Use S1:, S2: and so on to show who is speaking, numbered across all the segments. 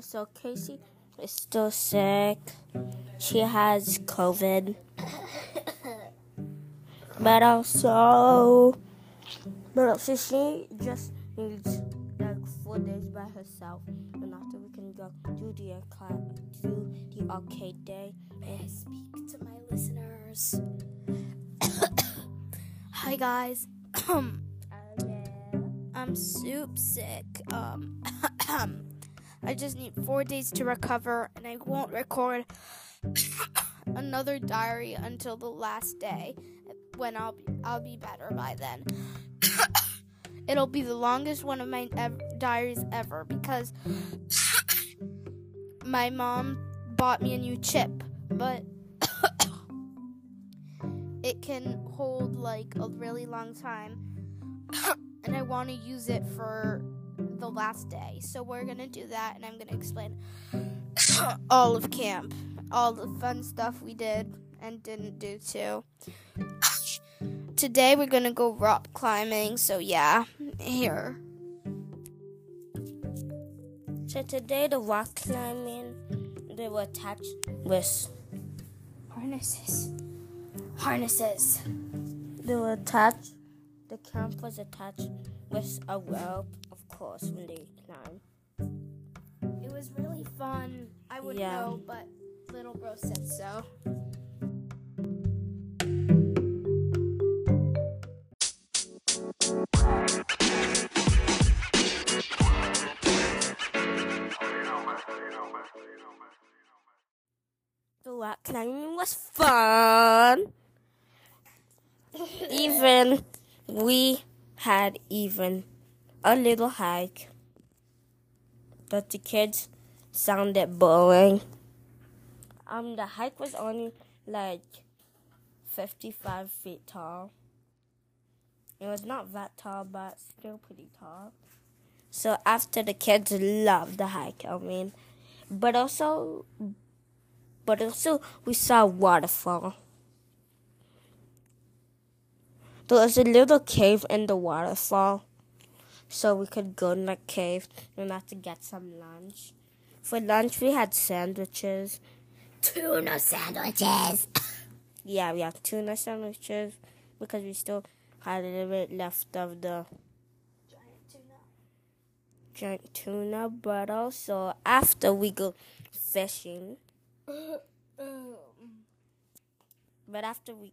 S1: So Casey is still sick. She has COVID. but also, but also she just needs like four days by herself, and after we can go do the arcade, do the arcade day.
S2: I speak to my listeners? Hi guys. I'm soup sick. Um, I just need four days to recover, and I won't record another diary until the last day, when I'll be I'll be better by then. It'll be the longest one of my ev- diaries ever because my mom bought me a new chip, but it can hold like a really long time and I want to use it for the last day. So we're to do that and I'm to explain all of camp, all the fun stuff we did and didn't do too. Today we're to go rock climbing. So yeah, here.
S1: So today the rock climbing they were attached with
S2: harnesses. Harnesses.
S1: They were attached. The camp was attached with a rope, of course, when they climbed.
S2: It was really fun. I wouldn't
S1: Yeah.
S2: know, but little bro said so.
S1: The rock climbing was fun. even we had even a little hike, but the kids sounded boring. Um, the hike was only like fifty-five feet tall. It was not that tall, but still pretty tall. So after the kids loved the hike, I mean, but also but also we saw waterfall. There was a little cave in the waterfall, so we could go in the cave and have to get some lunch. For lunch, we had sandwiches.
S2: Tuna sandwiches.
S1: Yeah, we had tuna sandwiches because we still had a little bit left of the
S2: Giant tuna.
S1: giant tuna. But also, after we go fishing,
S2: Um,
S1: but after we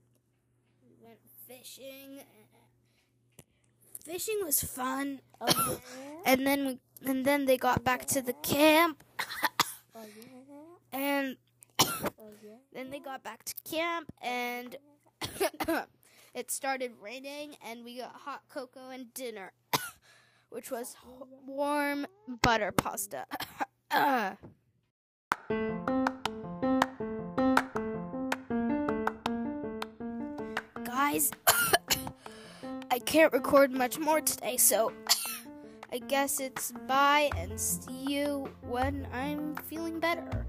S2: fishing. Fishing was fun,
S1: oh,
S2: and then we and then they got back to the camp,
S1: oh, yeah.
S2: and
S1: Oh, yeah.
S2: then they got back to camp, and it started raining, and we got hot cocoa and dinner, which was warm butter pasta. Guys, I can't record much more today, so I guess it's bye and see you when I'm feeling better.